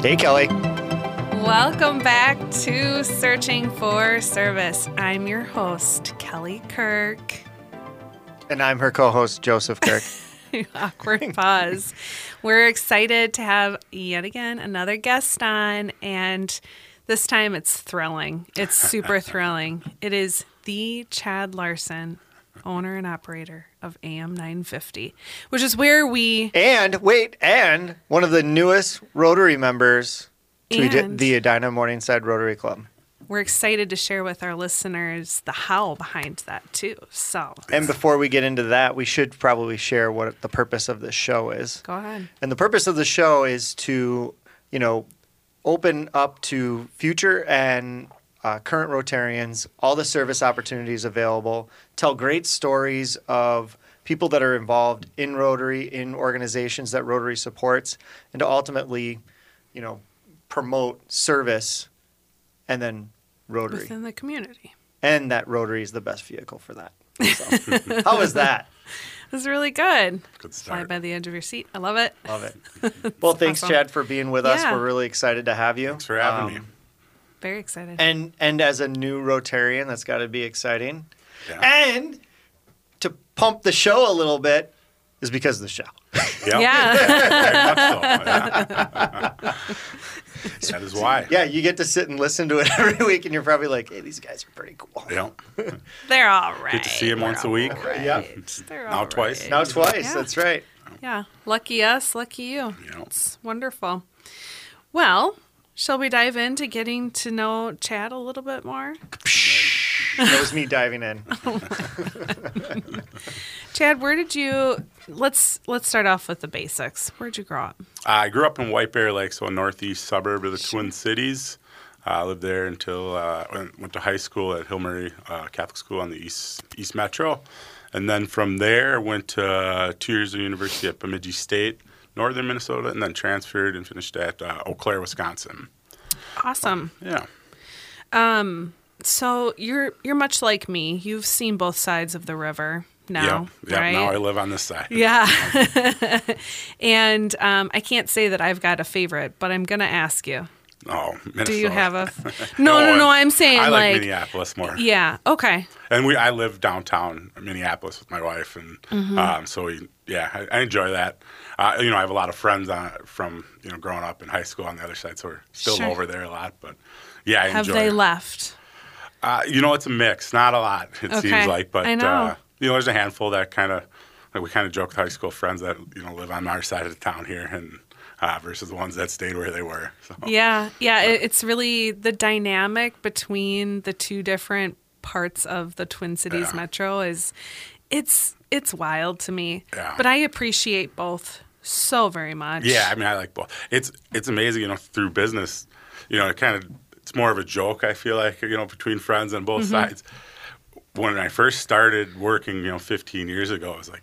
Hey, Kelly. Welcome back to Searching for Service. I'm your host, Kelly Kirk. And I'm her co host, Joseph Kirk. Awkward pause. We're excited to have yet again another guest on, and this time it's thrilling. It's super thrilling. It is the Chad Larson, owner and operator of AM 950, which is where we and wait, and one of the newest Rotary members to the Edina Morningside Rotary Club. we're excited to share with our listeners the how behind that too. So And before we get into that, we should probably share what the purpose of this show is. go ahead. And the purpose of the show is to, you know, open up to future and uh, current Rotarians all the service opportunities available, tell great stories of people that are involved in Rotary, in organizations that Rotary supports, and to ultimately, you know, promote service and then Rotary. Within the community. And that Rotary is the best vehicle for that. So, how was that? It was really good. Good Fly start. by the edge of your seat. I love it. Love it. Well, thanks, awesome. Chad, for being with us. Yeah. We're really excited to have you. Thanks for having Um, me. Very excited. And and as a new Rotarian, that's got to be exciting. Yeah. And to pump the show a little bit is because of the show. Yep. yeah. Very so. Yeah. that is why. Yeah, you get to sit and listen to it every week, and you're probably like, "Hey, these guys are pretty cool." Yeah. They're all right. Get to see him once a week. Yeah. They're Now all twice. right. Now twice. Yeah. That's right. Yeah. Lucky us, lucky you. Yeah. It's wonderful. Well, shall we dive into getting to know Chad a little bit more? That was me diving in. Chad, where did you let's let's start off with the basics. Where'd you grow up? I grew up in White Bear Lake, so a northeast suburb of the Twin Cities. Uh, I lived there until uh, went, went to high school at Hill-Murray uh, Catholic School on the East East Metro, and then from there went to uh, two years of university at Bemidji State, northern Minnesota, and then transferred and finished at uh, Eau Claire, Wisconsin. Awesome. Yeah. Um. So you're you're much like me. You've seen both sides of the river now, yeah. Yeah. right? Now I live on this side. Yeah. and um, I can't say that I've got a favorite, but I'm going to ask you. Oh, Minnesota. Do you have a. No, no, no. I'm saying I like, like. Minneapolis more. yeah. Okay. And we, I live downtown Minneapolis with my wife, and Mm-hmm. um, so we, yeah, I, I enjoy that. Uh, you know, I have a lot of friends uh, from you know growing up in high school on the other side, so we're still Sure. over there a lot. But yeah, I Have they it. left? Uh, you know, it's a mix, not a lot. It Okay. seems like, but I know. Uh, you know, there's a handful that kind of like we kind of joke with high school friends that you know live on our side of the town here, and uh, versus the ones that stayed where they were. So. Yeah. Yeah. It, it's really the dynamic between the two different parts of the Twin Cities Yeah. metro is it's it's wild to me. Yeah. But I appreciate both so very much. Yeah, I mean, I like both. It's it's amazing, you know, through business, you know, it kind of it's more of a joke. I feel like you know between friends on both mm-hmm. sides. When I first started working, you know, 15 years ago, I was like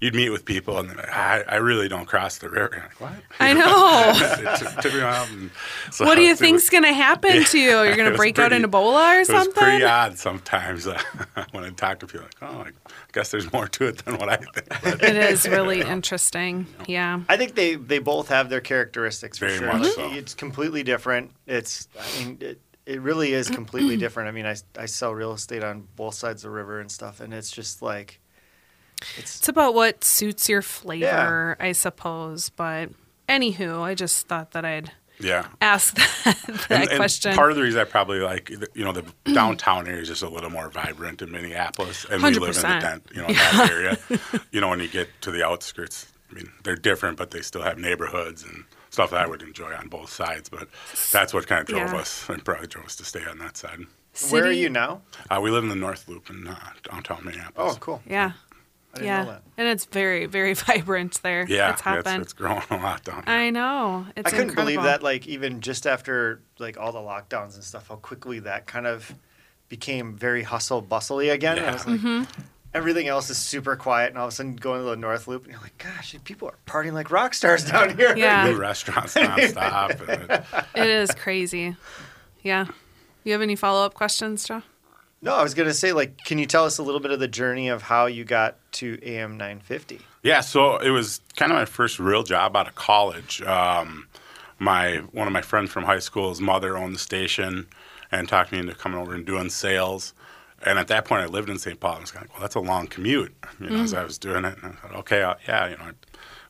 you'd meet with people and they're like, I, I really don't cross the river. You're like, what? I know. it took, took me a. And so what do you think's going to happen to you? You're going to was break out pretty- in Ebola or It was something? pretty odd sometimes uh, when I talk to people. Like, oh, I guess there's more to it than what I think. But, It is really interesting. Yeah. I think they they both have their characteristics for Very sure. much Like, so. It's completely different. It's I mean it, it really is completely different. I mean I I sell real estate on both sides of the river and stuff, and it's just like it's It's about what suits your flavor, I suppose. But anywho, I just thought that I'd yeah. ask that, that And- and question. part of the reason I probably like, you know, the downtown area is just a little more vibrant in Minneapolis, and we live in the 100%. you know, that area. you know, when you get to the outskirts, I mean, they're different, but they still have neighborhoods and stuff that I would enjoy on both sides. But that's what kind of drove Yeah. us, and probably drove us to stay on that side. where are you now? Uh, we live in the North Loop in uh, downtown Minneapolis. Oh, cool. Yeah. I didn't Yeah. know that. And it's very, very vibrant there. Yeah, It's it's, hopping. it's growing a lot down here. I know. It's I couldn't believe that like even just after like all the lockdowns and stuff, how quickly that kind of became very hustle bustly again. And I Yeah. was like, Mm-hmm. everything else is super quiet, and all of a sudden going to the North Loop, and you're like, gosh, people are partying like rock stars down here. Yeah. New restaurants nonstop. and it- It is crazy. Yeah. You have any follow up questions, Joe? No, I was gonna say, like, can you tell us a little bit of the journey of how you got to AM 950? Yeah, so it was kind of my first real job out of college. Um, my one of my friends from high school's mother owned the station and talked me into coming over and doing sales. And at that point, I lived in St. Paul. I was like, well, that's a long commute, you know, as I was doing it. And I thought, okay, uh, yeah, you know, I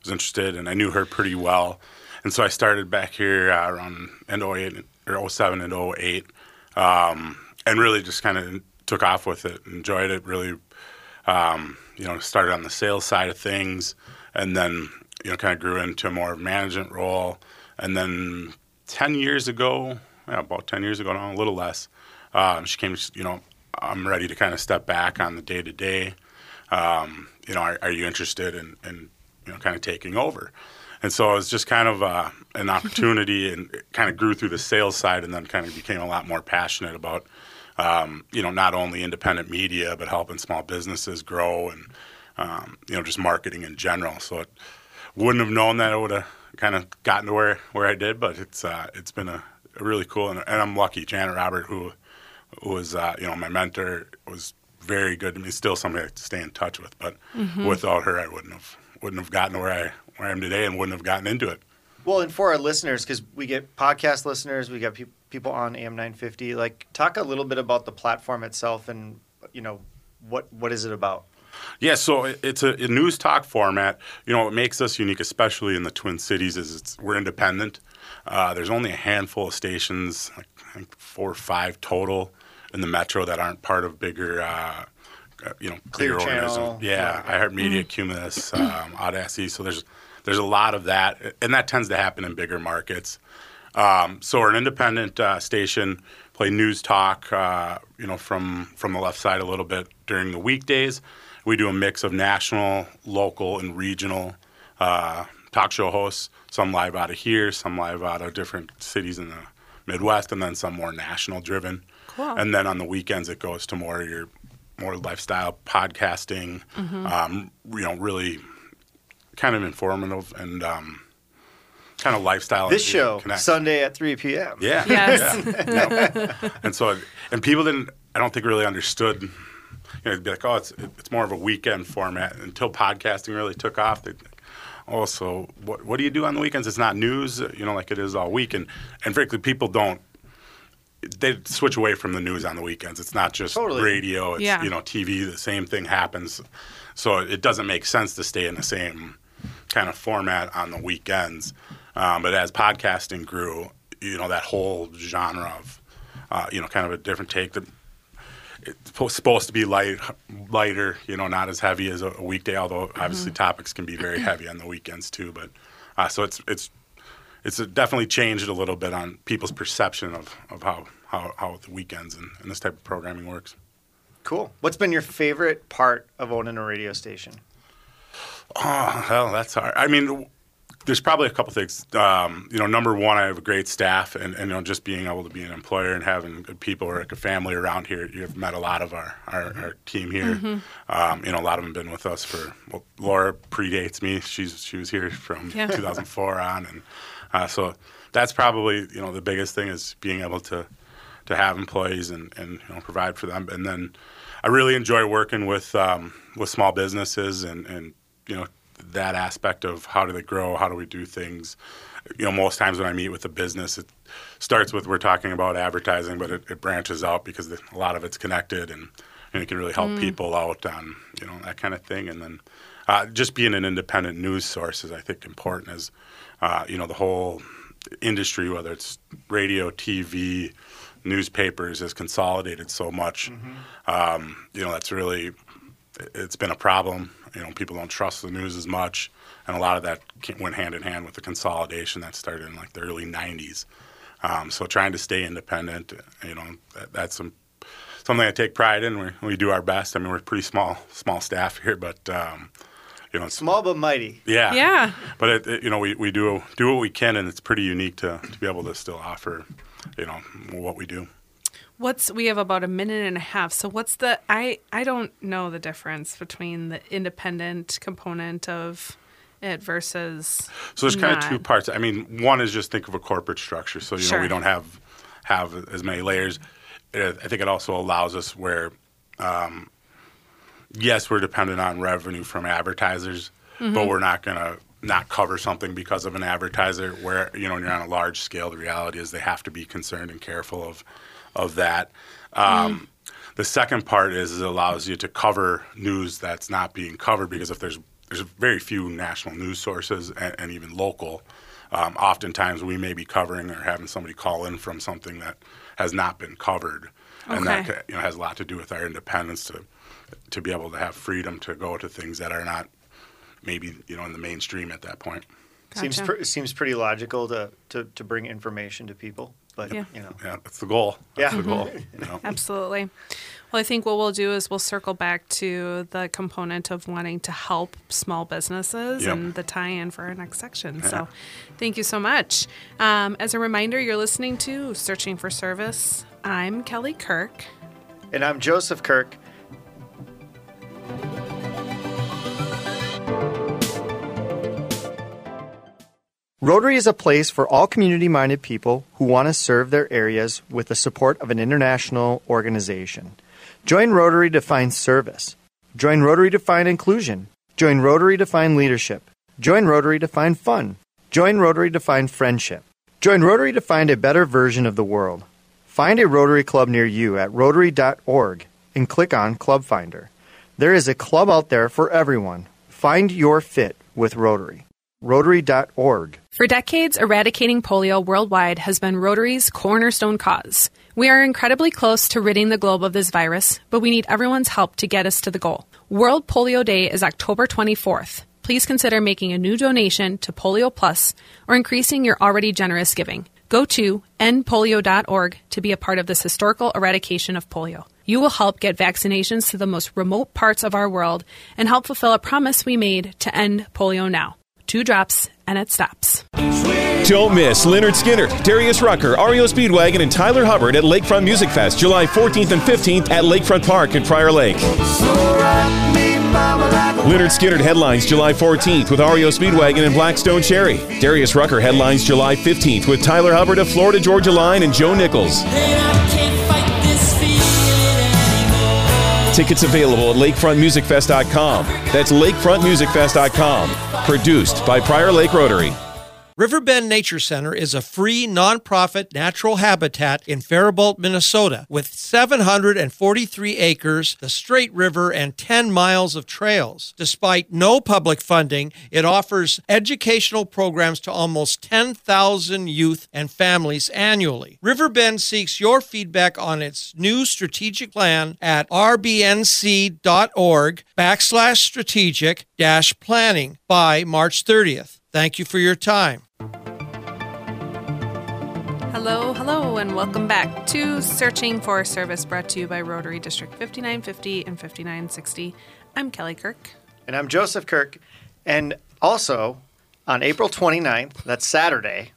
was interested, and I knew her pretty well. And so I started back here uh, around end 08 or 07 and 08, um, and really just kind of took off with it, enjoyed it, really, um, you know, started on the sales side of things, and then, you know, kind of grew into a more management role. And then 10 years ago, yeah, about 10 years ago now, a little less, um, she came, you know, I'm ready to kind of step back on the day to day. You know, are, are you interested in, in, you know, kind of taking over? And so it was just kind of uh, an opportunity, and it kind of grew through the sales side, and then kind of became a lot more passionate about, um, you know, not only independent media but helping small businesses grow, and um, you know, just marketing in general. So it wouldn't have known that I would have kind of gotten to where, where I did, but it's uh, it's been a, a really cool, and, and I'm lucky. Janet Robert, who who was uh, you know my mentor, was very good to me. Still somebody I stay in touch with, but without her, I wouldn't have wouldn't have gotten where I where I am today, and wouldn't have gotten into it. Well, and for our listeners, because we get podcast listeners, we got pe- people on AM 950. Like, talk a little bit about the platform itself, and you know, what what is it about? Yeah, so it's a, a news talk format. You know, what makes us unique, especially in the Twin Cities, is it's, we're independent. Uh, there's only a handful of stations, like I think four or five total in the metro that aren't part of bigger, uh, uh, you know, Clear bigger Channel. organisms. Yeah, iHeartMedia, Cumulus, um, Audacy. So there's there's a lot of that, and that tends to happen in bigger markets. Um, so we're an independent uh, station, play news talk, uh, you know, from from the left side a little bit during the weekdays. We do a mix of national, local, and regional uh, talk show hosts. Some live out of here, some live out of different cities in the Midwest, and then some more national driven. Cool. And then on the weekends, it goes to more your more lifestyle podcasting. Um, you know, really kind of informative and um, kind of lifestyle. This show connect. Sunday at 3 p.m. Yeah. Yes. yeah. Yeah. And so, and people didn't, I don't think really understood, you know, they'd be like, oh, it's, it's more of a weekend format until podcasting really took off. They'd be like, oh, so what, what do you do on the weekends? It's not news, you know, like it is all week. And, and frankly, people don't, they switch away from the news on the weekends. It's not just Totally. radio, it's, Yeah. you know, TV, the same thing happens. So it doesn't make sense to stay in the same kind of format on the weekends. Um, but as podcasting grew, you know, that whole genre of, uh, you know, kind of a different take that it's supposed to be light, lighter, you know, not as heavy as a, a weekday, although obviously topics can be very heavy on the weekends too. But uh, so it's, it's, it's definitely changed a little bit on people's perception of, of how, how, how the weekends and, and this type of programming works. Cool. What's been your favorite part of owning a radio station? Oh, well, that's hard. I mean, there's probably a couple things. Um, you know, number one, I have a great staff, and, and you know, just being able to be an employer and having good people or like a family around here. You've met a lot of our our, our team here. Um, you know, a lot of them been with us for. Well, Laura predates me. She's she was here from Yeah. 2004 on, and uh, so that's probably you know the biggest thing is being able to to have employees and, and you know provide for them. And then I really enjoy working with um, with small businesses and, and you know that aspect of how do they grow, how do we do things. You know, most times when I meet with a business, it starts with we're talking about advertising, but it, it branches out because a lot of it's connected and, and it can really help people out on you know that kind of thing. And then uh, just being an independent news source is I think important as uh, you know the whole industry, whether it's radio, TV, newspapers, has consolidated so much. Um, you know, that's really it's been a problem. You know, people don't trust the news as much, and a lot of that went hand in hand with the consolidation that started in like the early '90s. Um, so trying to stay independent, you know, that, that's some, something I take pride in. We, we do our best. I mean, we're a pretty small small staff here, but um, you know, Small but mighty. yeah, Yeah. But it, it- you know, we, we do do what we can, and it's pretty unique to to be able to still offer, you know, what we do. What's we have about a minute and a half. So what's the I I don't know the difference between the independent component of it versus So there's kind of two parts. I mean, one is just think of a corporate structure. So you know, we don't have have as many layers. I think it also allows us where, um, yes, we're dependent on revenue from advertisers, Mm-hmm. but we're not going to not cover something because of an advertiser. Where you know when you're on a large scale, the reality is they have to be concerned and careful of of that. Um, The second part is it allows you to cover news that's not being covered because if there's there's very few national news sources and, and even local. Um, oftentimes, we may be covering or having somebody call in from something that has not been covered, and that you know has a lot to do with our independence to to be able to have freedom to go to things that are not maybe you know in the mainstream at that point. Seems pr- seems pretty logical to, to, to bring information to people, but Yeah. you know, Yeah, that's the goal. That's Yeah. the goal. You know? Absolutely. Well, I think what we'll do is we'll circle back to the component of wanting to help small businesses Yep. and the tie in for our next section. So, thank you so much. Um, as a reminder, you're listening to Searching for Service. I'm Kelly Kirk. and I'm Joseph Kirk. Rotary is a place for all community minded people who want to serve their areas with the support of an international organization. Join Rotary to find service. Join Rotary to find inclusion. Join Rotary to find leadership. Join Rotary to find fun. Join Rotary to find friendship. Join Rotary to find a better version of the world. Find a Rotary Club near you at rotary.org and click on Club Finder. There is a club out there for everyone. Find your fit with Rotary. Rotary.org. For decades, eradicating polio worldwide has been Rotary's cornerstone cause. We are incredibly close to ridding the globe of this virus, but we need everyone's help to get us to the goal. World Polio Day is October 24th. Please consider making a new donation to Polio Plus or increasing your already generous giving. Go to endpolio.org to be a part of this historical eradication of polio. You will help get vaccinations to the most remote parts of our world and help fulfill a promise we made to end polio now. Two drops and it stops. Don't miss Lynyrd Skynyrd, Darius Rucker, REO Speedwagon, and Tyler Hubbard at Lakefront Music Fest, July 14th and 15th at Lakefront Park in Prior Lake. Lynyrd Skynyrd headlines July 14th with REO Speedwagon and Black Stone Cherry. Darius Rucker headlines July 15th with Tyler Hubbard of Florida Georgia Line and Joe Nichols. Tickets available at lakefrontmusicfest.com. That's lakefrontmusicfest.com. Produced by Prior Lake Rotary. Riverbend Nature Center is a free nonprofit natural habitat in Faribault, Minnesota, with 743 acres, the Straight River, and 10 miles of trails. Despite no public funding, it offers educational programs to almost 10,000 youth and families annually. Riverbend seeks your feedback on its new strategic plan at rbnc.org backslash strategic dash planning by March 30th. Thank you for your time. Hello, hello, and welcome back to Searching for Service brought to you by Rotary District 5950 and 5960. I'm Kelly Kirk. And I'm Joseph Kirk. And also, on April 29th, that's Saturday,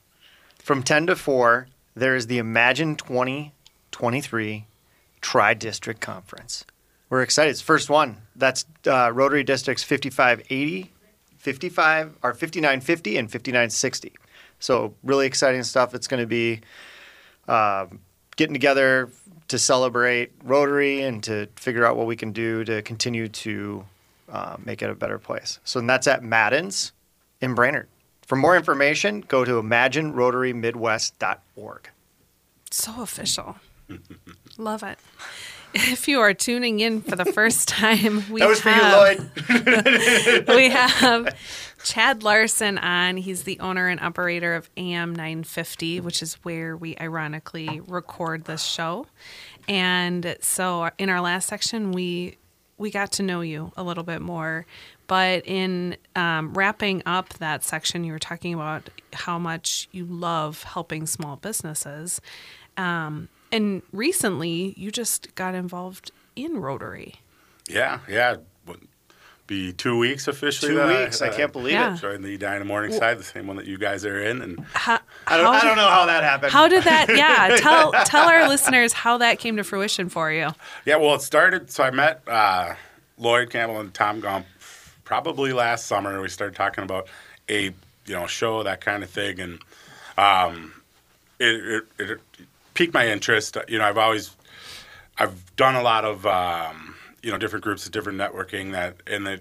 from 10 to 4, there is the Imagine 2023 Tri District Conference. We're excited. It's first one. That's uh, Rotary Districts 5580, 55, or 5950, and 5960. So, really exciting stuff. It's going to be um, getting together to celebrate Rotary and to figure out what we can do to continue to uh, make it a better place. So that's at Madden's in Brainerd. For more information, go to imaginerotarymidwest.org. So official. Love it. If you are tuning in for the first time, we That was for you, have, Lloyd. we have Chad Larson on. He's the owner and operator of AM 950, which is where we ironically record this show. And so in our last section, we we got to know you a little bit more. But in um, wrapping up that section, you were talking about how much you love helping small businesses. Um, and recently, you just got involved in Rotary. Yeah, yeah. Would Be two weeks officially. Two weeks. I uh, can't believe Yeah. it. Joined the Edina Morningside, the same one that you guys are in, and How, I don't, how I don't know how that happened. How did that? Yeah, tell tell our listeners how that came to fruition for you. Yeah, well, it started. So I met uh, Lloyd Campbell and Tom Gump probably last summer. We started talking about a you know show that kind of thing, and um, it, it, it piqued my interest. You know, I've always I've done a lot of um, you know different groups of different networking that, and that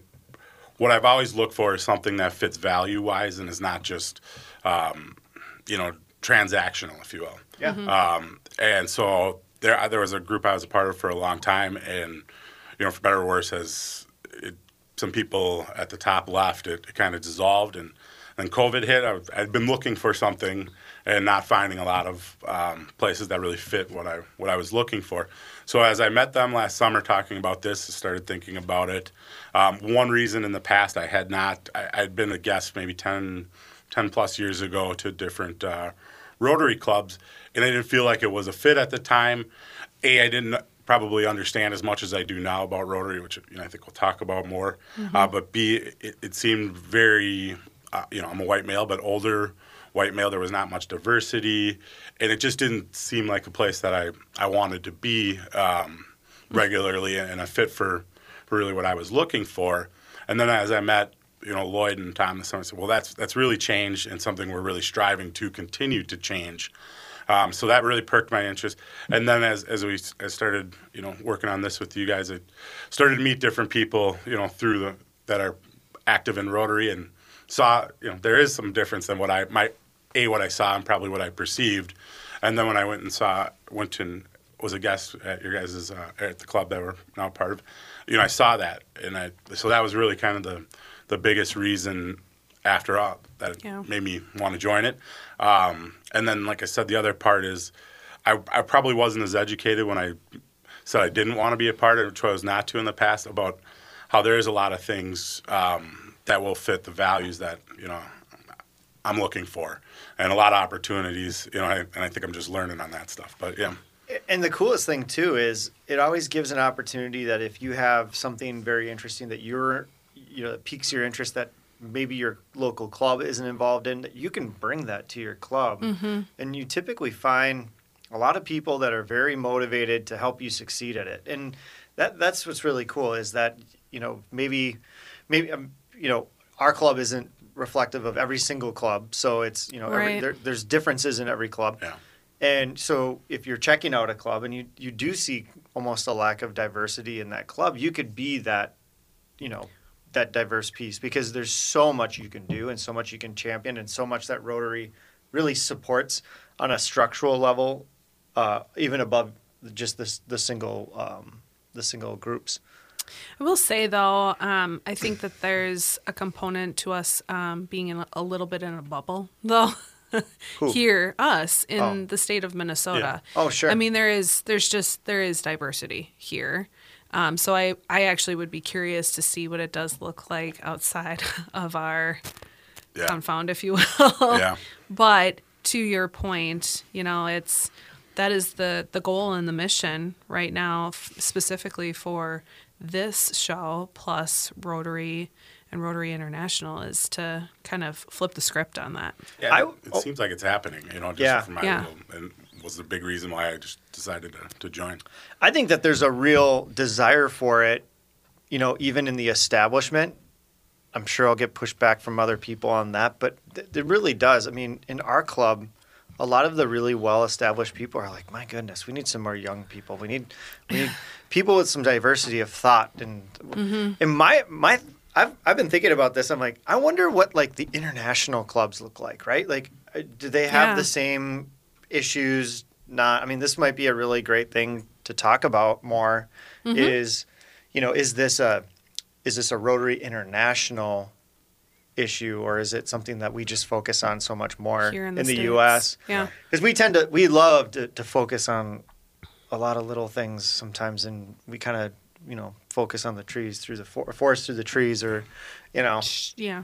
what I've always looked for is something that fits value wise and is not just, um, you know, transactional, if you will. Yeah. Um, and so there, there was a group I was a part of for a long time, and you know, for better or worse, as it, some people at the top left, it, it kind of dissolved, and then COVID hit. I, was- I'd been looking for something and not finding a lot of um, places that really fit what I what I was looking for. So as I met them last summer talking about this, I started thinking about it. Um, one reason in the past I had not, I, I'd been a guest maybe 10, 10 plus years ago to different uh, Rotary clubs, and I didn't feel like it was a fit at the time. A, I didn't probably understand as much as I do now about Rotary, which you know, I think we'll talk about more. Uh, but B, it, it seemed very, uh, you know, I'm a white male, but older white male. There was not much diversity, and it just didn't seem like a place that I, I wanted to be um, regularly and a fit for, for really what I was looking for. And then as I met you know Lloyd and Tom this summer, I said, well, that's that's really changed and something we're really striving to continue to change. Um, so that really perked my interest. And then as, as we as started, you know, working on this with you guys, I started to meet different people, you know, through the that are active in Rotary and saw, you know, there is some difference than what I my a what I saw and probably what I perceived. And then when I went and saw went and was a guest at your guys' uh, at the club that we're now part of, you know, I saw that and I so that was really kind of the the biggest reason after all that Yeah. made me want to join it. Um, and then, like I said, the other part is I, I probably wasn't as educated when I said I didn't want to be a part of it, chose not to in the past about how there is a lot of things um, that will fit the values that you know I'm looking for, and a lot of opportunities. You know, I, and I think I'm just learning on that stuff. But yeah, And the coolest thing too is it always gives an opportunity that if you have something very interesting that you're, you know, that piques your interest that maybe your local club isn't involved in, you can bring that to your club. And you typically find a lot of people that are very motivated to help you succeed at it. And that that's what's really cool is that you know maybe maybe um, you know our club isn't reflective of every single club, so it's you know every, Right. there, there's differences in every club. yeah, And so if you're checking out a club and you, you do see almost a lack of diversity in that club, you could be that, you know, that diverse piece because there's so much you can do and so much you can champion and so much that Rotary really supports on a structural level, uh, even above just this the single um, the single groups. I will say though, um, I think that there's a component to us um, being in a, a little bit in a bubble, though. Here, us in Oh. the state of Minnesota. Oh, sure. I mean, there is there's just there is diversity here. Um, so I I actually would be curious to see what it does look like outside of our yeah, confound, if you will. yeah. But to your point, you know, it's that is the the goal and the mission right now, f- specifically for this show plus Rotary and Rotary International, is to kind of flip the script on that. Yeah, I- it oh. seems like it's happening. You know, just Yeah. from my Yeah. little, and was the big reason why I just decided to, to join. I think that there's a real desire for it, you know, even in the establishment. I'm sure I'll get pushed back from other people on that, but th- it really does. I mean, in our club, a lot of the really well-established people are like, "My goodness, we need some more young people. We need, we need people with some diversity of thought." And in my my, I've I've been thinking about this. I'm like, I wonder what like the international clubs look like, right? Like, uh, do they have Yeah. the same issues? Not. I mean, this might be a really great thing to talk about more. Is, you know, is this a is this a Rotary International issue, or is it something that we just focus on so much more Here in the, the U.S.? Yeah. Because we tend to we love to, to focus on a lot of little things sometimes, and we kind of you know focus on the trees through the for- forest through the trees, or you know, Yeah.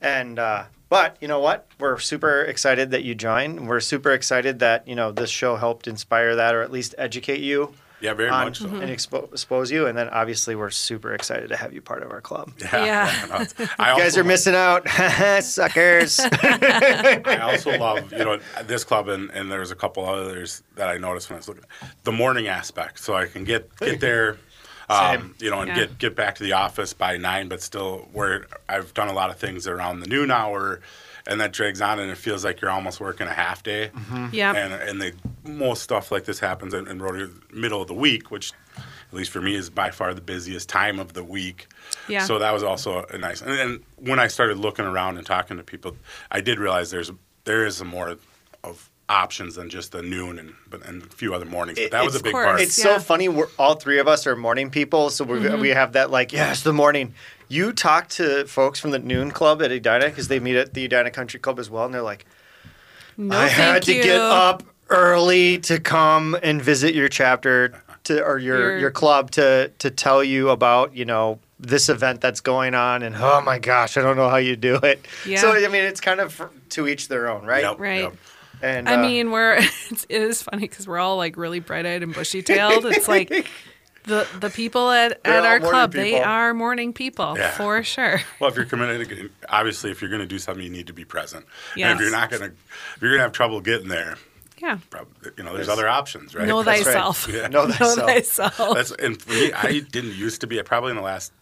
and uh, but you know what? We're super excited that you joined. We're super excited that you know this show helped inspire that, or at least educate you Yeah, very on- much so. and expo- expose you. And then obviously we're super excited to have you part of our club. Yeah. no, it's- I You guys also- are missing out, suckers. I also love, you know, this club, and, and there's a couple others that I noticed when I was looking. The morning aspect, so I can get get there, um, you know, and Yeah. get get back to the office by nine, but still, where I've done a lot of things around the noon hour, and that drags on, and it feels like you're almost working a half day. Yeah. And and the most stuff like this happens in, in Rotary middle of the week, which at least for me is by far the busiest time of the week. Yeah. So that was also a nice. And, and when I started looking around and talking to people, I did realize there's there is a more of options than just the noon and but and a few other mornings. But that was a It's- big course. part. It's Yeah. so funny. We're all three of us are morning people, so we Mm-hmm. we have that like yes, the morning. You talk to folks from the noon club at Edina because they meet at the Edina Country Club as well, and they're like, No, I had to you. get up early to come and visit your chapter to or your Your- your club to to tell you about you know this event that's going on and oh my gosh, I don't know how you do it. Yeah. So I mean, it's kind of for- to each their own, right? Yep, Right. yep. And I uh, mean, we're it's, it is funny because we're all like really bright eyed and bushy tailed. It's like the the people at, at our morning club, they are morning people Yeah. for sure. Well, if you're committed, obviously, if you're going to do something, you need to be present. And if you're not going to, if you're going to have trouble getting there, Yeah. probably, you know, there's other options, right? Know That's right. thyself. Yeah. know Know thyself. thyself. That's and for me, I didn't used to be. I probably in the last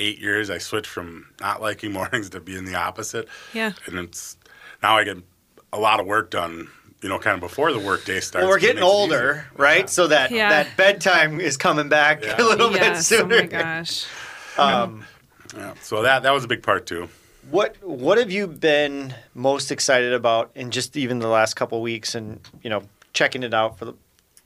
eight years, I switched from not liking mornings to being the opposite. Yeah. and it's now I get a lot of work done. You know, kind of before the workday starts. Well, we're getting older, easier. right? Yeah. So that Yeah. that bedtime is coming back Yeah. a little bit yes. Oh sooner. my gosh. Um, yeah. So that that was a big part too. What what have you been most excited about in just even the last couple weeks and you know checking it out for the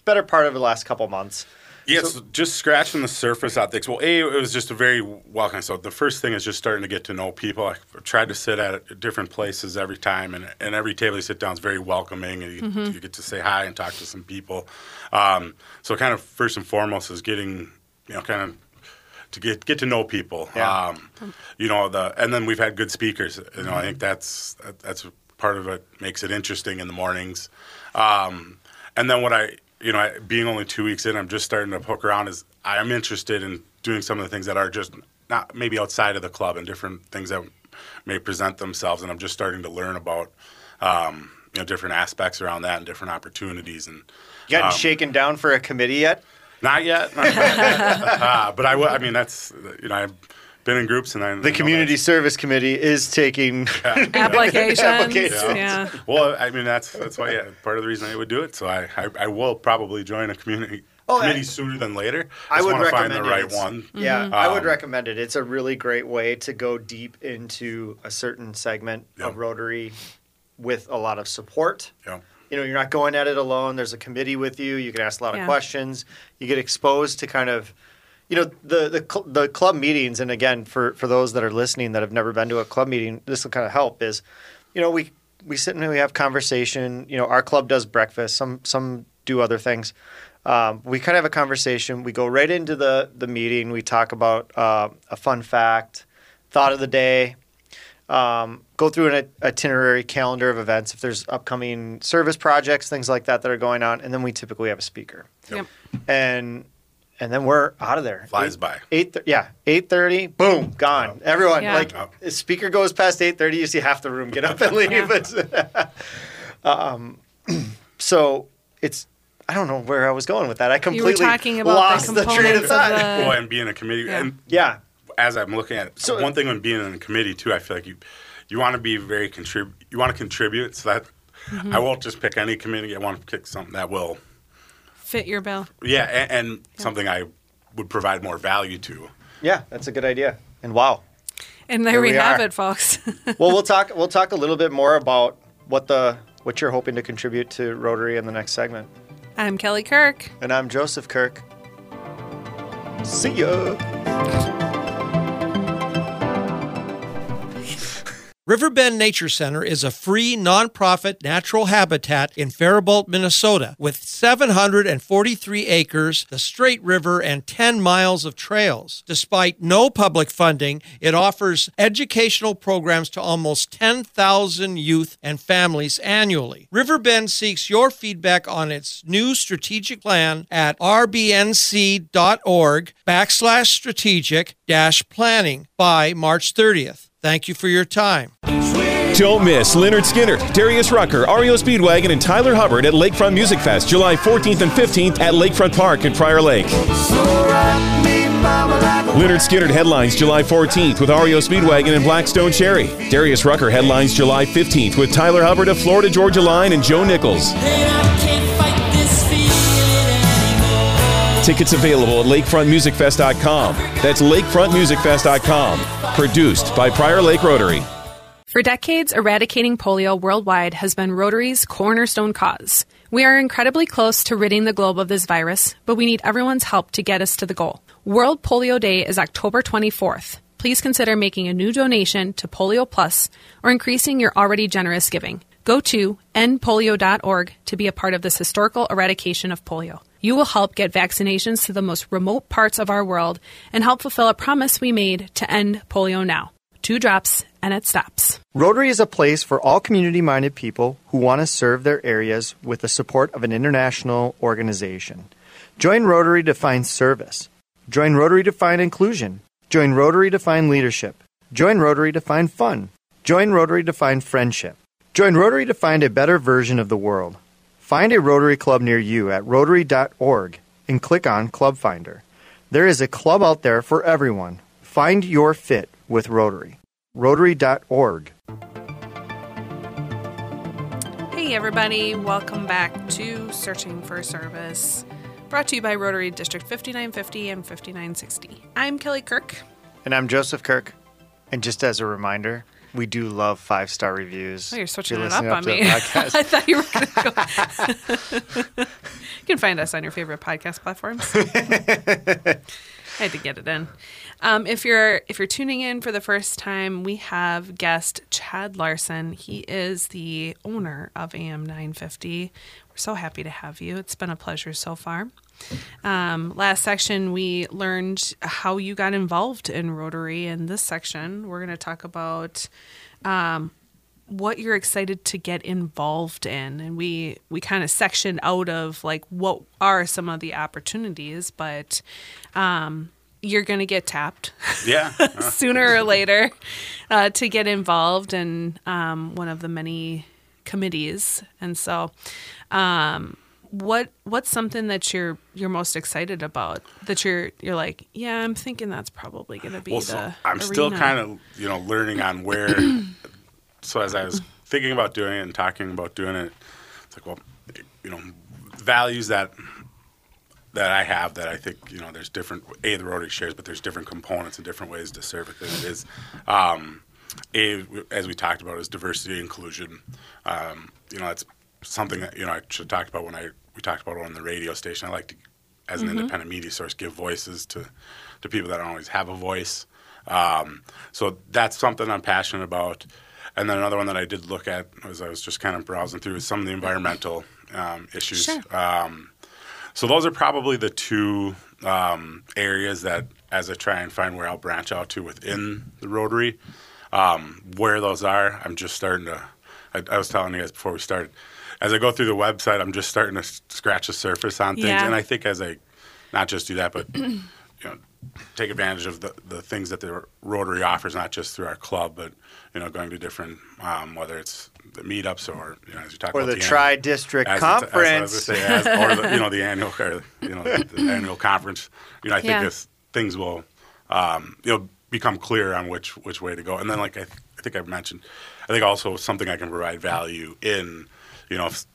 better part of the last couple months? Yeah, it's just scratching the surface out there. Well, A, it was just a very welcoming. So the first thing is just starting to get to know people. I tried to sit at different places every time, and, and every table you sit down is very welcoming, and you, you get to say hi and talk to some people. Um, so kind of first and foremost is getting, you know, kind of to get get to know people. Yeah. Um, you know, the and then we've had good speakers. You know, I think that's that, that's part of it makes it interesting in the mornings. Um, and then what I, you know, I, being only two weeks in, I'm just starting to poke around. Is I am interested in doing some of the things that are just not maybe outside of the club and different things that may present themselves, and I'm just starting to learn about. Um, you know, different aspects around that and different opportunities, and You gotten Um, shaken down for a committee yet? not yet. uh, but I, will- I mean, that's you know, I've been in groups, and I The community service committee is taking. Applications. Applications. Yeah. Well, I mean, that's that's why yeah, part of the reason I would do it. So I, I, I will probably join a community Oh, committee I- sooner than later. I would wanna recommend find the it. right It's- one. Yeah, I would Um, recommend it. It's a really great way to go deep into a certain segment Yeah. of Rotary with a lot of support. Yeah. You know, you're not going at it alone. There's a committee with you. You can ask a lot Yeah. of questions. You get exposed to kind of, you know, the the cl- the club meetings. And again, for for those that are listening that have never been to a club meeting, this will kind of help. Is, you know, we we sit and we have conversation. You know, our club does breakfast. Some some do other things. Um, we kind of have a conversation. We go right into the the meeting. We talk about uh, a fun fact, thought of the day, um, go through an itinerary calendar of events if there's upcoming service projects, things like that that are going on, and then we typically have a speaker, Yep. and and then we're out of there. Flies Eight- by. Eight, th- yeah, eight thirty, boom, gone. Everyone Yeah. like Yep. the speaker goes past eight thirty, you see half the room get up and leave. Yeah. It's- um, so it's. I don't know where I was going with that. I You completely were talking about lost the the, train of components of thought. the- Well, and being a committee, Yeah. and yeah, as I'm looking at it, So- one thing when being in a committee too, I feel like you you want to be very contrib. You want to contribute, so that Mm-hmm. I won't just pick any committee. I want to pick something that will, Fit your bill. yeah, and, and something I would provide more value to. yeah, that's a good idea. And wow, And there Here we, we have it, folks. well, we'll talk. We'll talk a little bit more about what the what you're hoping to contribute to Rotary in the next segment. I'm Kelly Kirk. And I'm Joseph Kirk. See ya. Riverbend Nature Center is a free nonprofit natural habitat in Faribault, Minnesota, with 743 acres, the Straight River, and 10 miles of trails. Despite no public funding, it offers educational programs to almost 10,000 youth and families annually. Riverbend seeks your feedback on its new strategic plan at rbnc.org backslash strategic dash planning by March 30th. Thank you for your time. Don't miss Lynyrd Skynyrd, Darius Rucker, REO Speedwagon, and Tyler Hubbard at Lakefront Music Fest, July 14th and 15th at Lakefront Park in Prior Lake. Lynyrd Skynyrd headlines July 14th with REO Speedwagon and Black Stone Cherry. Darius Rucker headlines July 15th with Tyler Hubbard of Florida Georgia Line and Joe Nichols. Tickets available at lakefrontmusicfest.com. That's lakefrontmusicfest.com. Produced by Prior Lake Rotary. For decades, eradicating polio worldwide has been Rotary's cornerstone cause. We are incredibly close to ridding the globe of this virus, but we need everyone's help to get us to the goal. World Polio Day is October 24th. Please consider making a new donation to Polio Plus or increasing your already generous giving. Go to endpolio.org to be a part of this historical eradication of polio. You will help get vaccinations to the most remote parts of our world and help fulfill a promise we made to end polio now. Two drops and it stops. Rotary is a place for all community minded people who want to serve their areas with the support of an international organization. Join Rotary to find service. Join Rotary to find inclusion. Join Rotary to find leadership. Join Rotary to find fun. Join Rotary to find friendship. Join Rotary to find a better version of the world. Find a Rotary Club near you at rotary.org and click on Club Finder. There is a club out there for everyone. Find your fit with Rotary. Rotary.org. Hey, everybody, welcome back to Searching for Service, brought to you by Rotary District 5950 and 5960. I'm Kelly Kirk. And I'm Joseph Kirk. And just as a reminder, we do love five star reviews. Oh, you're switching you're it up listening on me. I thought you were going to go. you can find us on your favorite podcast platforms. I had to get it in. Um, if you're if you're tuning in for the first time, we have guest Chad Larson. He is the owner of AM 950. We're so happy to have you. It's been a pleasure so far. Um, last section, we learned how you got involved in Rotary. In this section, we're going to talk about um, what you're excited to get involved in and we we kind of sectioned out of like what are some of the opportunities but um you're going to get tapped Yeah. sooner or later uh, to get involved in um, one of the many committees and so um what what's something that you're you're most excited about that you're you're like yeah i'm thinking that's probably going to be well, the so I'm still kind of you know learning on where. so as I was thinking about doing it and talking about doing it, it's like well, you know, values that that I have that I think you know there's different a the Rotary shares, but there's different components and different ways to serve it. Than it is. Um, a, as we talked about, is diversity and inclusion. Um, you know, that's something that you know I should have talked about when I we talked about it on the radio station. I like to, as an independent media source, give voices to to people that don't always have a voice. Um, so that's something I'm passionate about. And then another one that I did look at as I was just kind of browsing through is some of the environmental um, issues. Sure. Um, so those are probably the two um, areas that, as I try and find where I'll branch out to within the Rotary, um, where those are, I'm just starting to. I, I was telling you guys before we started, as I go through the website, I'm just starting to scratch the surface on things, Yeah. and I think as I, not just do that, but you know, take advantage of the, the things that the Rotary offers, not just through our club, but you know, going to different, um, whether it's the meetups or you know, as you talk Or about the annual- Tri District as- as I was Conference. say, as- or the, you know the annual or, you know the, the annual conference. You know, I think Yeah. this, things will um, you know become clear on which which way to go. And then, like I, th- I think I've mentioned, I think also something I can provide value in. You know, if,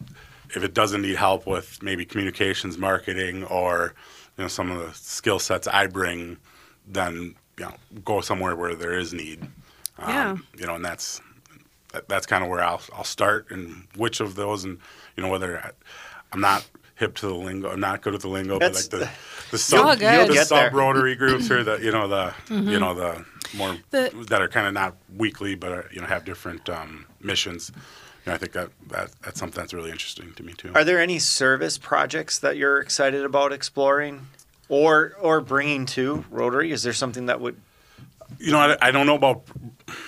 if it doesn't need help with maybe communications, marketing, or you know some of the skill sets I bring, then you know go somewhere where there is need. Um, Yeah. You know, and that's that, that's kind of where I'll I'll start and which of those and you know whether I, I'm not hip to the lingo, I'm not good at the lingo, That's but like the the sub. You'll the sub Rotary groups or the you know the you know the more. The- that are kind of not weekly but are, you know have different um, missions. You know, I think that, that that's something that's really interesting to me too. Are there any service projects that you're excited about exploring or or bringing to Rotary? Is there something that would You know, I, I don't know about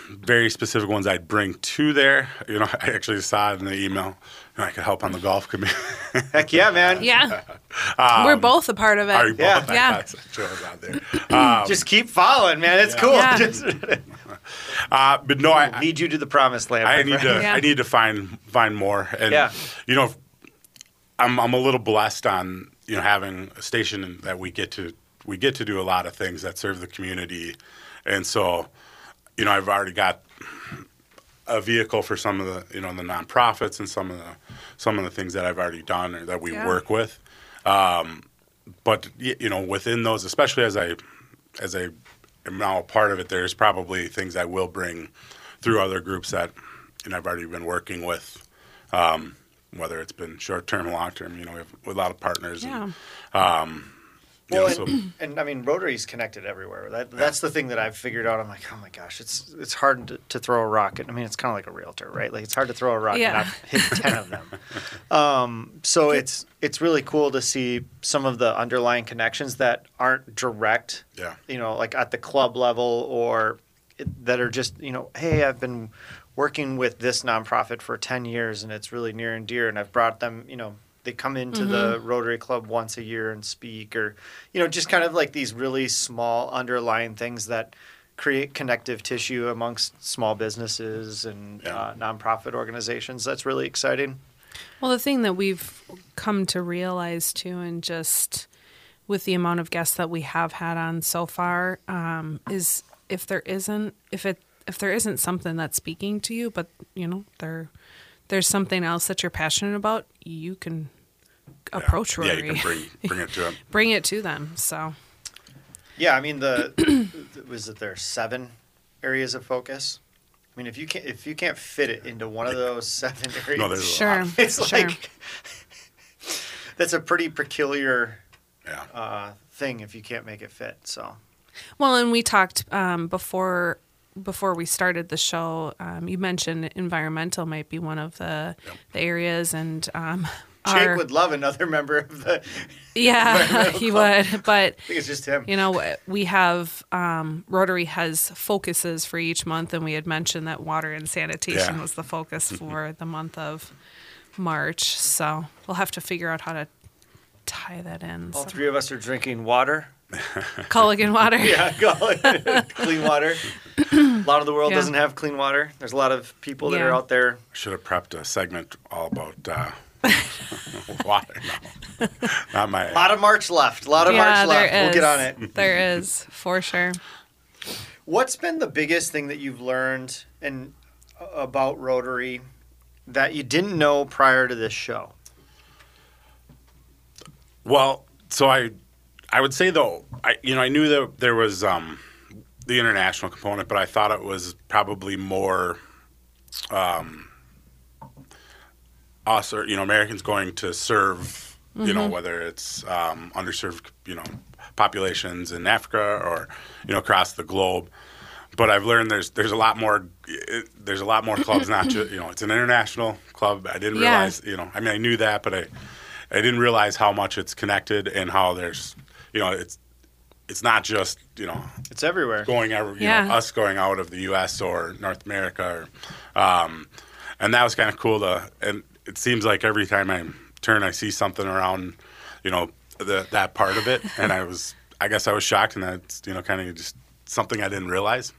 very specific ones I'd bring to there. You know, I actually saw it in the email. You know, I could help on the golf committee. Heck yeah, man. yeah we're both a part of it Are you Yeah. both? I Yeah. thought so. I was out there. Um, Just keep following, man. It's cool. Yeah. Just uh, but no, I, need you to the promised land. I need friend. to Yeah. I need to find find more. And Yeah. you know, I'm I'm a little blessed on you know having a station that we get to we get to do a lot of things that serve the community, and so you know I've already got a vehicle for some of the you know the nonprofits and some of the some of the things that I've already done or that we Yeah. work with. Um, but you know, within those, especially as I as I am now a part of it, there's probably things I will bring through other groups that you know I've already been working with. Um, whether it's been short term, long term, you know, we have a lot of partners. Yeah. And, you Well, know, so and, and I mean, Rotary's connected everywhere. That, that's the thing that I've figured out. I'm like, oh my gosh, it's it's hard to, to throw a rocket. I mean, it's kind of like a realtor, right? Like it's hard to throw a rocket Yeah. and not hit ten of them. Um, so it's it's really cool to see some of the underlying connections that aren't direct. Yeah. You know, like at the club level or it- that are just you know, hey, I've been working with this nonprofit for ten years and it's really near and dear, and I've brought them, you know. They come into the Rotary Club once a year and speak, or you know, just kind of like these really small underlying things that create connective tissue amongst small businesses and Yeah. uh, nonprofit organizations. That's really exciting. Well, the thing that we've come to realize too, and just with the amount of guests that we have had on so far, um, is if there isn't if it if there isn't something that's speaking to you, but you know there there's something else that you're passionate about, you can approach yeah, you can bring bring it to them. bring it to them. So Yeah, I mean the was it there seven areas of focus? I mean, if you can't if you can't fit it into one of those seven areas, No, there's a sure, lot. it's sure. like that's a pretty peculiar Yeah. uh, thing if you can't make it fit. So Well, and we talked um, before before we started the show. Um, you mentioned environmental might be one of the the areas, and um, Jake our- would love another member of the. yeah, he club. would. But I think it's just him. you know, we have um, Rotary has focuses for each month, and we had mentioned that water and sanitation Yeah. was the focus for the month of March. So we'll have to figure out how to tie that in. All So- three of us are drinking water. Culligan water. Yeah, call it clean water. A lot of the world Yeah. doesn't have clean water. There's a lot of people that are out there. Should have prepped a segment all about uh, water. No, not my. A lot of March left. A lot of Yeah, March there left. We'll get on it. There is for sure. What's been the biggest thing that you've learned and about Rotary that you didn't know prior to this show? Well, so I, I would say though, I you know I knew that there was um, the international component, but I thought it was probably more, um, us or you know Americans going to serve, you know whether it's um, underserved you know populations in Africa or you know across the globe. But I've learned there's there's a lot more it, there's a lot more clubs. Not just you know it's an international club. I didn't Yeah. realize you know I mean I knew that, but I I didn't realize how much it's connected and how there's you know it's it's not just you know It's everywhere. going out, you Yeah. know, us going out of the U.S. or North America, or, um, and that was kind of cool. To and it seems like every time I turn, I see something around, you know, the, that part of it, and I was, I guess, I was shocked, and that's you know, kind of just something I didn't realize.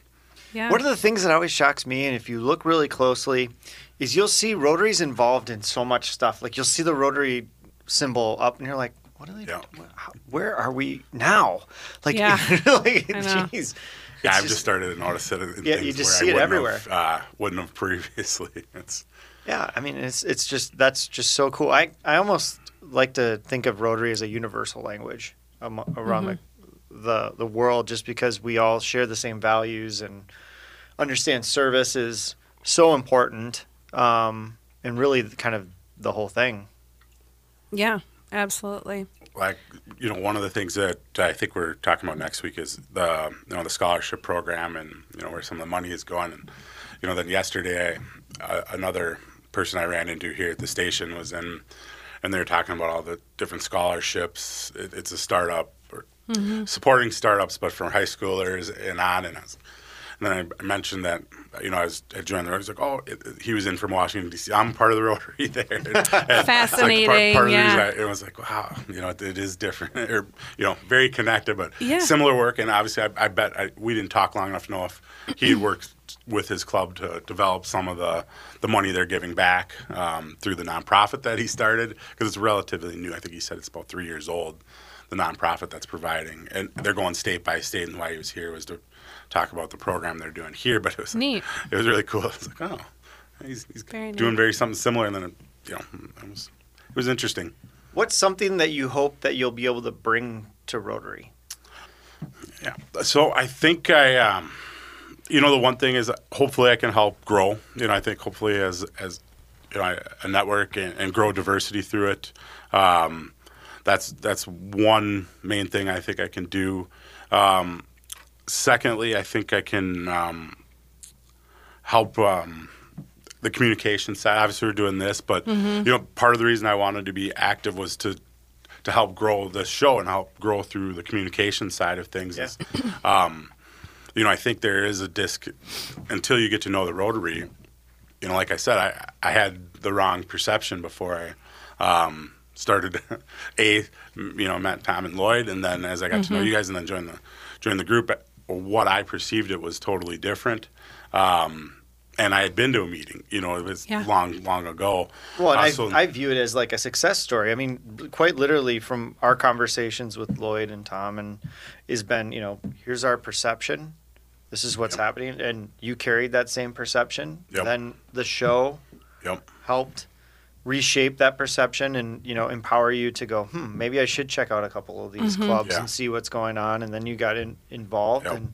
Yeah. One of the things that always shocks me, and if you look really closely, is you'll see Rotary's involved in so much stuff. Like you'll see the Rotary symbol up, and you're like, "What are they? Yeah. doing? How- Where are we now?" Like, Yeah. like jeez. Yeah, I've just, started to notice it. In Yeah, you just where see I it everywhere. Have, uh, wouldn't have previously. It's Yeah, I mean, it's it's just that's just so cool. I I almost like to think of Rotary as a universal language um, around the, the the world, just because we all share the same values and understand service is so important, um, and really kind of the whole thing. Yeah, absolutely. like you know one of the things that I think we're talking about next week is the you know the scholarship program and you know where some of the money is going. And you know then yesterday uh, another person I ran into here at the station was in and they were talking about all the different scholarships. It, it's a startup or supporting startups but for high schoolers and on and I was, and then I mentioned that you know I was I joined the Rotary. He's like, oh, it, he was in from Washington D.C. I'm part of the Rotary there. It's like part- Fascinating, part, yeah. I, it was like, wow, you know, it, it is different, or you know, very connected, but Yeah. similar work. And obviously, I, I bet I, we didn't talk long enough to know if he had worked with his club to develop some of the the money they're giving back um, through the nonprofit that he started because it's relatively new. I think he said it's about three years old. The nonprofit that's providing, and they're going state by state. And why he was here was to talk about the program they're doing here. But it was Neat. It was really cool. I was like, oh, he's, he's Very doing neat. very something similar. And then, you know, it was it was interesting. What's something that you hope that you'll be able to bring to Rotary? Yeah. So I think I, um, you know, the one thing is hopefully I can help grow. You know, I think hopefully as as you know a network and, and grow diversity through it. Um, that's that's one main thing I think I can do. Um, secondly, I think I can um, help um, the communication side. Obviously, we're doing this, but you know, part of the reason I wanted to be active was to to help grow the show and help grow through the communication side of things. Is, um, you know, I think there is a disc until you get to know the Rotary. You know, like I said, I I had the wrong perception before I um, started. a, you know, met Tom and Lloyd, and then as I got to know you guys, and then joined the joined the group, what I perceived it was totally different. Um, and I had been to a meeting, you know, it was Yeah. long, long ago. Well, and Uh, I, so- I view it as like a success story. I mean, quite literally from our conversations with Lloyd and Tom, and has been, you know, here's our perception. This is what's happening, and you carried that same perception. Yep. Then the show Yep. helped reshape that perception and you know empower you to go hmm maybe i should check out a couple of these clubs Yeah. and see what's going on and then you got in, involved Yep. and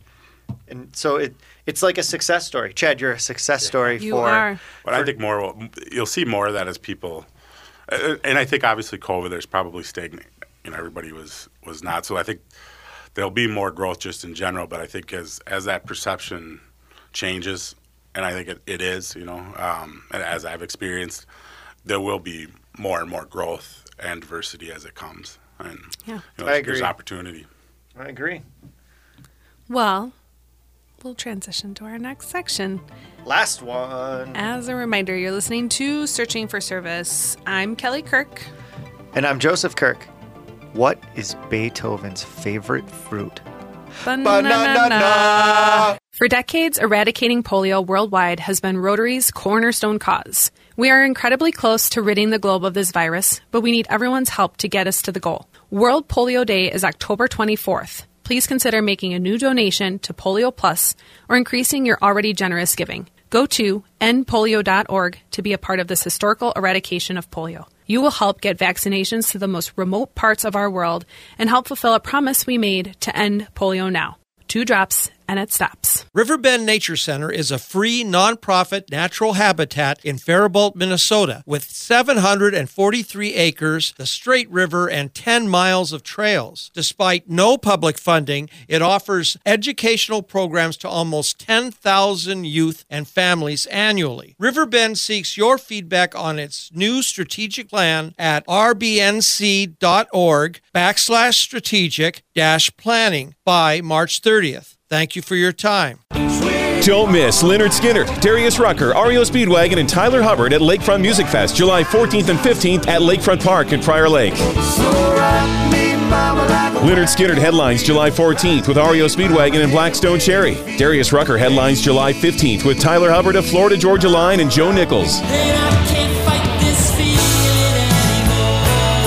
and so it it's like a success story chad you're a success story You for are. But I think more will- you'll see more of that as people, uh, and I think obviously COVID there's probably stagnant. You know, everybody was was not. So I think there'll be more growth just in general. But I think as as that perception changes, and I think it, it is, you know, um, and as I've experienced, there will be more and more growth and diversity as it comes. And Yeah. you know, I there's, agree. there's opportunity. i agree Well, we'll transition to our next section. last one As a reminder, you're listening to Searching for Service. I'm Kelly Kirk. and i'm joseph kirk what is beethoven's favorite fruit Banana. For decades, eradicating polio worldwide has been Rotary's cornerstone cause. We are incredibly close to ridding the globe of this virus, but we need everyone's help to get us to the goal. World Polio Day is October 24th. Please consider making a new donation to Polio Plus or increasing your already generous giving. Go to endpolio.org to be a part of this historical eradication of polio. You will help get vaccinations to the most remote parts of our world and help fulfill a promise we made to end polio now. Two drops and it stops. Riverbend Nature Center is a free nonprofit natural habitat in Faribault, Minnesota, with 743 acres, the Straight River, and 10 miles of trails. Despite no public funding, it offers educational programs to almost 10,000 youth and families annually. Riverbend seeks your feedback on its new strategic plan at rbnc.org backslash strategic dash planning by March 30th. Thank you for your time. Don't miss Lynyrd Skynyrd, Darius Rucker, REO Speedwagon, and Tyler Hubbard at Lakefront Music Fest, July 14th and 15th at Lakefront Park in Prior Lake. Lynyrd Skynyrd headlines July 14th with REO Speedwagon and Black Stone Cherry. Darius Rucker headlines July 15th with Tyler Hubbard of Florida Georgia Line and Joe Nichols.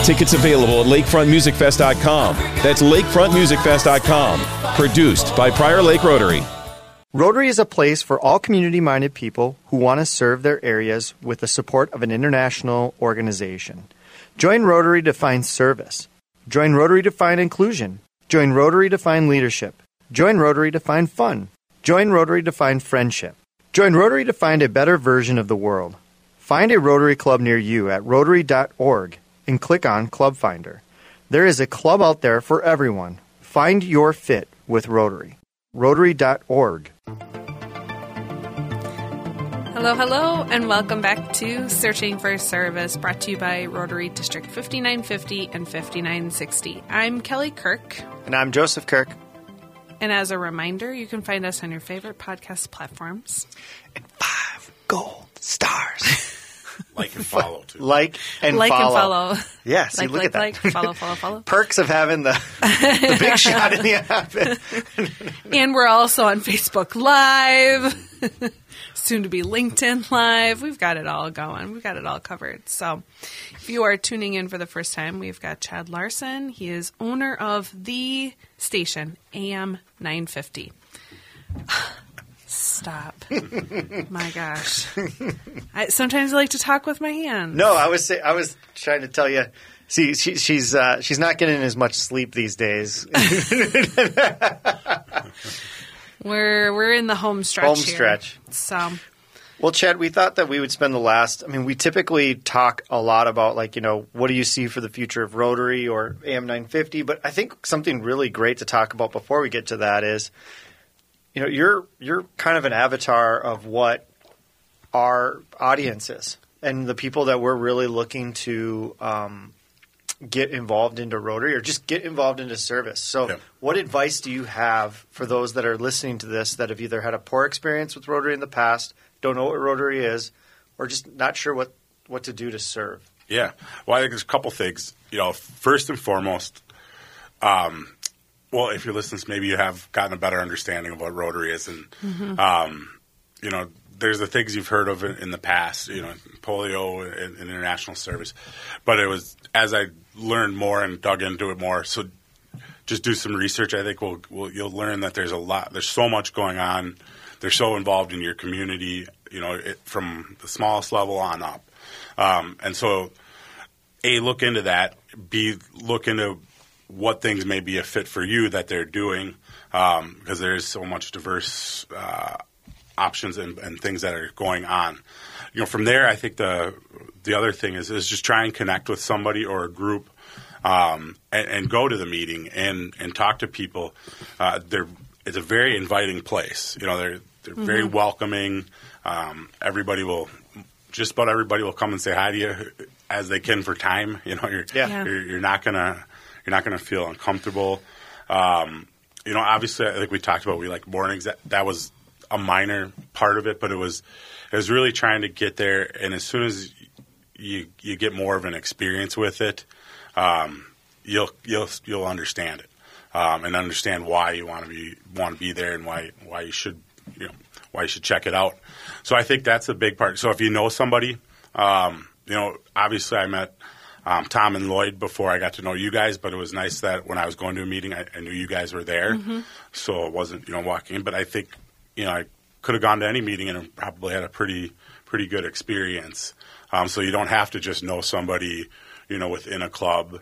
Tickets available at lakefrontmusicfest.com. That's lakefrontmusicfest.com. Produced by Prior Lake Rotary. Rotary is a place for all community minded people who want to serve their areas with the support of an international organization. Join Rotary to find service. Join Rotary to find inclusion. Join Rotary to find leadership. Join Rotary to find fun. Join Rotary to find friendship. Join Rotary to find a better version of the world. Find a Rotary Club near you at rotary.org and click on Club Finder. There is a club out there for everyone. Find your fit with Rotary. Rotary.org. Hello, hello, and welcome back to Searching for Service, brought to you by Rotary District 5950 and 5960. I'm Kelly Kirk, And I'm Joseph Kirk. and as a reminder, you can find us on your favorite podcast platforms. Five gold stars. Like and follow too. like and like follow. and follow. Yeah, see, like, look like, at that. like, follow, follow, follow. Perks of having the, the big shot in the app. And we're also on Facebook Live, soon to be LinkedIn Live. We've got it all going. We've got it all covered. So if you are tuning in for the first time, we've got Chad Larson. He is owner of the station, AM 950. Stop. my gosh. I, sometimes I like to talk with my hands. No, I was say, I was trying to tell you. See, she, she's uh, she's not getting as much sleep these days. We're we're in the home stretch. Home here. stretch. So Well, Chad, we thought that we would spend the last. I mean, we typically talk a lot about like you know what do you see for the future of Rotary or AM 950, but I think something really great to talk about before we get to that is, you know, you're you're kind of an avatar of what our audience is and the people that we're really looking to um, get involved into Rotary or just get involved into service. So, Yeah. what advice do you have for those that are listening to this that have either had a poor experience with Rotary in the past, don't know what Rotary is, or just not sure what, what to do to serve? Yeah. Well, I think there's a couple things. You know, first and foremost, um, well, if you're listening, maybe you have gotten a better understanding of what Rotary is, and um, you know, there's the things you've heard of in, in the past. You know, polio and, and international service, but it was as I learned more and dug into it more. So just do some research. I think we'll, we'll you'll learn that there's a lot. There's so much going on. They're so involved in your community. You know, it, from the smallest level on up, um, and so a look into that. B look into what things may be a fit for you that they're doing um, because there is so much diverse uh, options and, and things that are going on. You know, from there, I think the the other thing is is just try and connect with somebody or a group um, and, and go to the meeting and and talk to people. Uh, it's a very inviting place. You know, they're they're very welcoming. Um, everybody will just about everybody will come and say hi to you as they can for time. You know, you're. Yeah. you're, you're not gonna you're not gonna feel uncomfortable. Um, you know, obviously, I think we talked about we like mornings. That that was a minor part of it, but it was it was really trying to get there. And as soon as you you get more of an experience with it, um, you'll you'll you'll understand it um, and understand why you want to be want to be there and why why you should you know why you should check it out. So I think that's a big part. So if you know somebody, um, you know, obviously I met um, Tom and Lloyd before I got to know you guys, but it was nice that when I was going to a meeting, I, I knew you guys were there, so it wasn't you know walking in. But I think you know I could have gone to any meeting and probably had a pretty pretty good experience. Um, so you don't have to just know somebody, you know, within a club,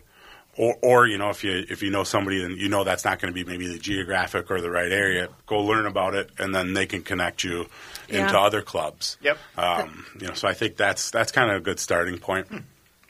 or, or you know, if you if you know somebody and you know that's not going to be maybe the geographic or the right area, go learn about it, and then they can connect you into Yeah. other clubs. Yep. Um, you know, so I think that's that's kind of a good starting point.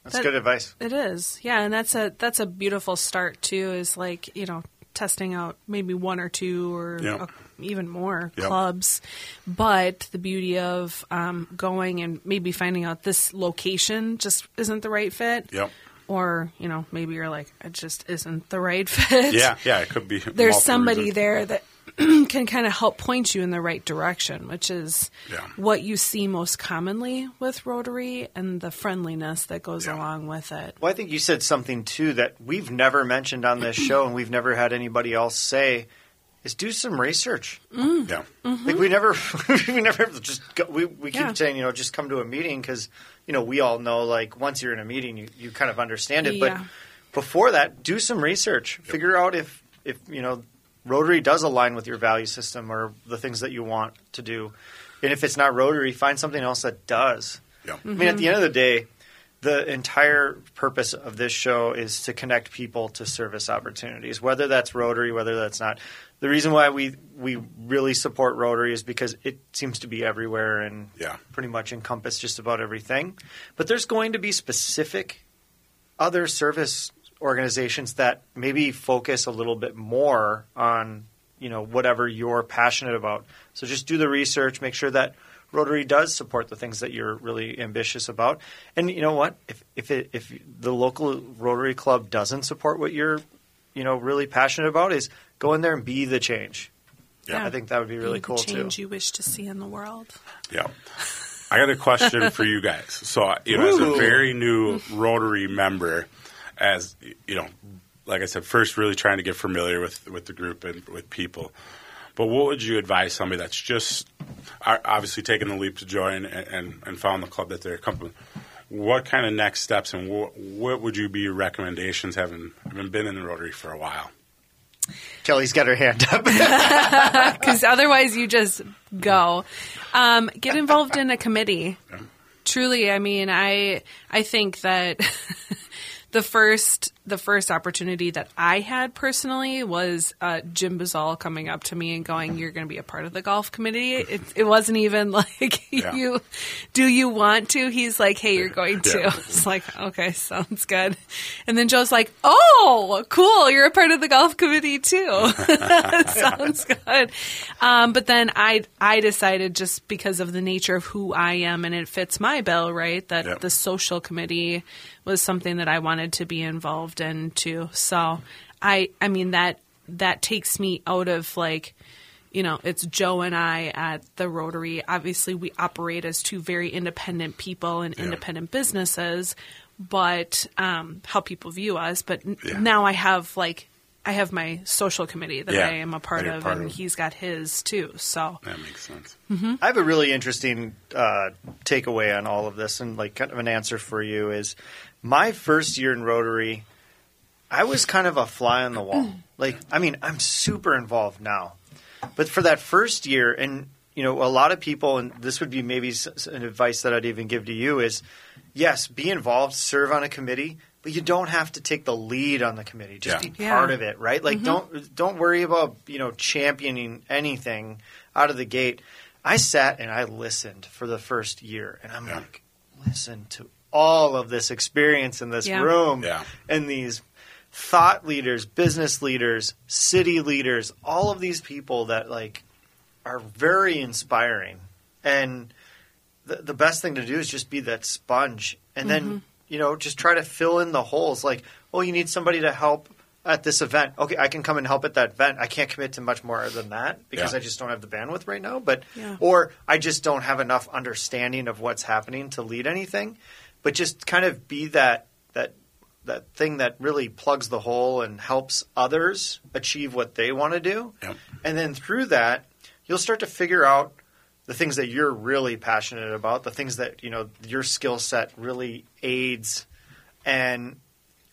That's That- good advice. It is, yeah, and that's a that's a beautiful start too. Is like you know testing out maybe one or two or Yeah. uh, even more Yep. clubs, but the beauty of um, going and maybe finding out this location just isn't the right fit. Yep. Or you know maybe you're like it just isn't the right fit. Yeah, yeah, it could be. There's somebody reasons. there that can kind of help point you in the right direction, which is Yeah. what you see most commonly with Rotary and the friendliness that goes Yeah. along with it. Well, I think you said something too that we've never mentioned on this show, and we've never had anybody else say. Is do some research. Mm. Yeah, mm-hmm. Like we never, we never just go, we we keep Yeah. saying you know just come to a meeting because you know we all know like once you're in a meeting you, you kind of understand it. Yeah. But before that, do some research. Figure out if if you know Rotary does align with your value system or the things that you want to do, and if it's not Rotary, find something else that does. yeah, I mean, at the end of the day, the entire purpose of this show is to connect people to service opportunities, whether that's Rotary, whether that's not. The reason why we we really support Rotary is because it seems to be everywhere and Yeah. pretty much encompass just about everything. But there's going to be specific other service organizations that maybe focus a little bit more on you know whatever you're passionate about. So just do the research, make sure that Rotary does support the things that you're really ambitious about. And you know what? If if it, if the local Rotary club doesn't support what you're you know really passionate about, is go in there and be the change. Yeah. I think that would be really Be the cool too. change you wish to see in the world. yeah. I got a question for you guys. So, you know, as a very new Rotary member, as you know, like I said, first really trying to get familiar with with the group and with people. But what would you advise somebody that's just obviously taking the leap to join and, and, and found the club that they're comfortable? What kind of next steps and what, what would you be your recommendations having having been in the Rotary for a while? Kelly's got her hand up. because otherwise you just go. Um, get involved in a committee. Truly, I mean, I I think that the first the first opportunity that I had personally was uh, Jim Bazal coming up to me and going, "You're going to be a part of the golf committee." It, it wasn't even like Yeah. you. Do you want to? He's like, "Hey, you're going to." Yeah. It's like, okay, sounds good. And then Joe's like, "Oh, cool! You're a part of the golf committee too." sounds good. Um, but then I I decided just because of the nature of who I am and it fits my bill, right? That Yep. the social committee was something that I wanted to be involved in too. So I I mean that that takes me out of like you know, it's Joe and I at the Rotary. Obviously, we operate as two very independent people and Yeah. independent businesses, but um, how people view us. But n- Yeah. now I have like I have my social committee that Yeah, I am a part of, part and of. he's got his too. So That makes sense. I have a really interesting uh, takeaway on all of this, and like kind of an answer for you is my first year in Rotary. I was kind of a fly on the wall. Like, I mean, I'm super involved now, but for that first year, and you know, a lot of people, and this would be maybe s- s- an advice that I'd even give to you is, yes, be involved, serve on a committee, but you don't have to take the lead on the committee. Just Yeah. be Yeah. part of it, right? Like, mm-hmm. don't don't worry about you know championing anything out of the gate. I sat and I listened for the first year, and I'm Yeah. like, listen to all of this experience in this Yeah. room, Yeah. and these thought leaders, business leaders, city leaders, all of these people that like are very inspiring. And the, the best thing to do is just be that sponge and then, mm-hmm. you know, just try to fill in the holes. Like, oh, you need somebody to help at this event. Okay, I can come and help at that event. I can't commit to much more than that because Yeah. I just don't have the bandwidth right now. But Yeah. or I just don't have enough understanding of what's happening to lead anything. But just kind of be that that that thing that really plugs the hole and helps others achieve what they want to do. Yep. And then through that, you'll start to figure out the things that you're really passionate about, the things that, you know, your skill set really aids and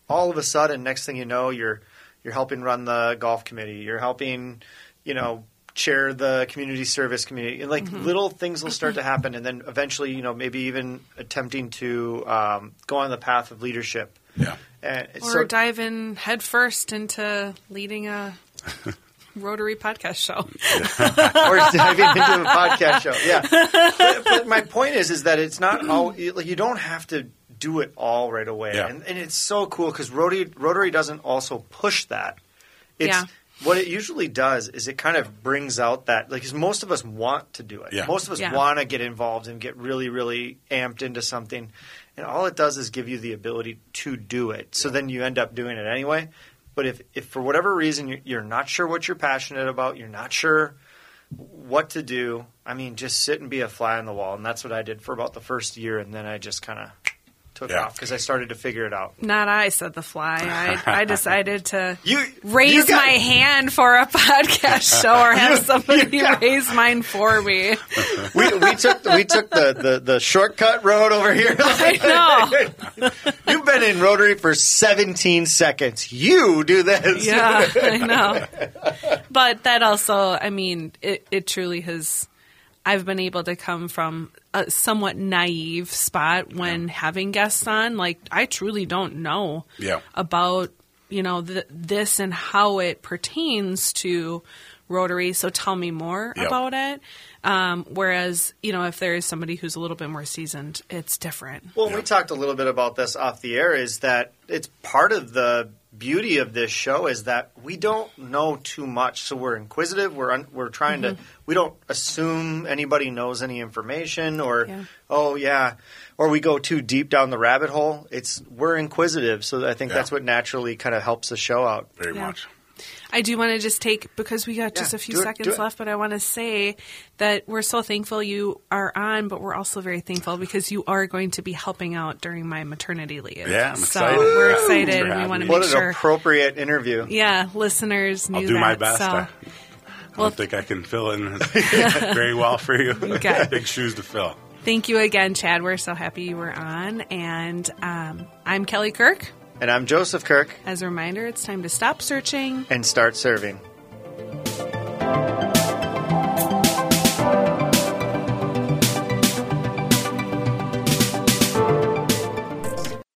all of a sudden next thing you know you're you're helping run the golf committee, you're helping, you know, chair the community service community. And like little things will start to happen and then eventually, you know, maybe even attempting to um, go on the path of leadership. Yeah. And or so, dive in headfirst into leading a Rotary podcast show. or diving into a podcast show. Yeah, but, but my point is, is that it's not all. you- Like you don't have to do it all right away, Yeah. and, and it's so cool because Rotary Rotary doesn't also push that. It's Yeah. What it usually does is it kind of brings out that like 'cause most of us want to do it. Yeah. Most of us Yeah. want to get involved and get really really amped into something, and all it does is give you the ability to do it. So then you end up doing it anyway. But if, if for whatever reason you're, you're not sure what you're passionate about, you're not sure what to do. I mean, just sit and be a fly on the wall, and that's what I did for about the first year, and then I just kind of took Yeah. off because I started to figure it out. Not I said the fly. I, I decided to You raise you got- my hand for a podcast show or have You- somebody you got- raise mine for me. We, we took we took the, the, the shortcut road over here. I know. You've been in Rotary for 17 seconds. You do this. Yeah, I know. But that also, I mean, it, it truly has. I've been able to come from a somewhat naive spot when having guests on. Like, I truly don't know Yeah. about, you know, th- this and how it pertains to Rotary. So tell me more Yep. about it. Um, whereas, you know, if there is somebody who's a little bit more seasoned, it's different. Well, we talked a little bit about this off the air. Is that it's part of the beauty of this show is that we don't know too much, so we're inquisitive. We're un- we're trying to. We don't assume anybody knows any information, or Yeah. oh yeah, or we go too deep down the rabbit hole. It's we're inquisitive, so I think Yeah. that's what naturally kind of helps the show out. Very Yeah. much. I do want to just take because we got just a few it, seconds left, but I want to say that we're so thankful you are on, but we're also very thankful because you are going to be helping out during my maternity leave. Yeah, I'm so excited. we're Yeah, excited. We want to. What make an appropriate interview. yeah, listeners knew I'll do that. my best. So I, I Well- don't think I can fill in very well for you. Okay. Big shoes to fill. thank you again, Chad. We're so happy you were on, and um, I'm Kelly Kirk. And I'm Joseph Kirk. As a reminder, it's time to stop searching and start serving.